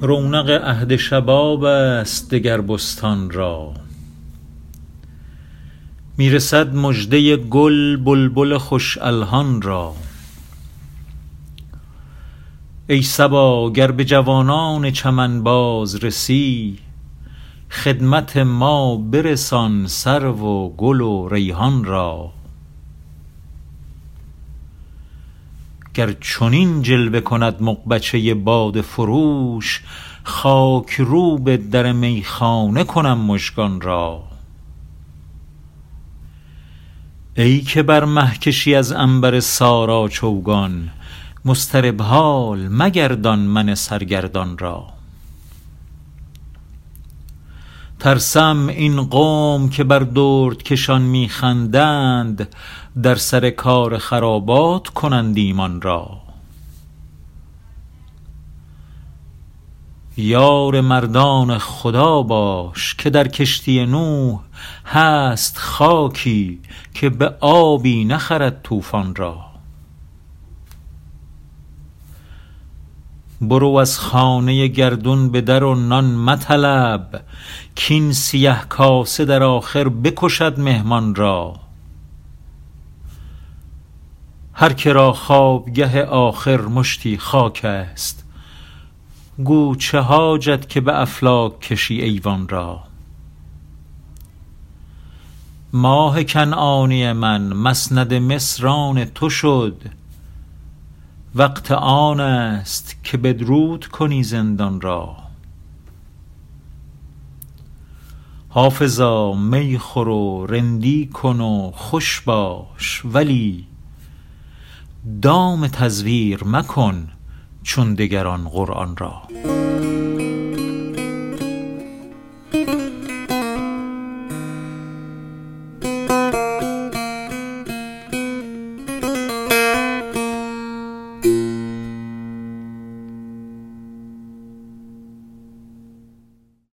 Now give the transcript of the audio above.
رونق عهد شباب است دگر بستان را. می رسد مژده گل بلبل خوش الحان را. ای صبا گر به جوانان چمن باز رسی خدمت ما برسان سرو و گل و ریحان را. گر چنین جلوه کند مغبچه باده فروش خاک رو به در میخانه کنم مژگان را. ای که بر مه کشی از عنبر سارا چوگان مضطرب حال مگردان من سرگردان را. ترسم این قوم که بر دردکشان می خندند در سر کار خرابات کنند ایمان را. یار مردان خدا باش که در کشتی نوح هست خاکی که به آبی نخرد طوفان را. برو از خانه گردون به در و نان مطلب کاین سیه کاسه در آخر بکشد مهمان را. هر که را خوابگه آخر مشتی خاک است گو چه حاجت که به افلاک کشی ایوان را. ماه کنعانی من مسند مصر آن تو شد وقت آن است که بدرود کنی زندان را. حافظا می خور و رندی کن و خوش باش ولی دام تزویر مکن چون دگران قرآن را.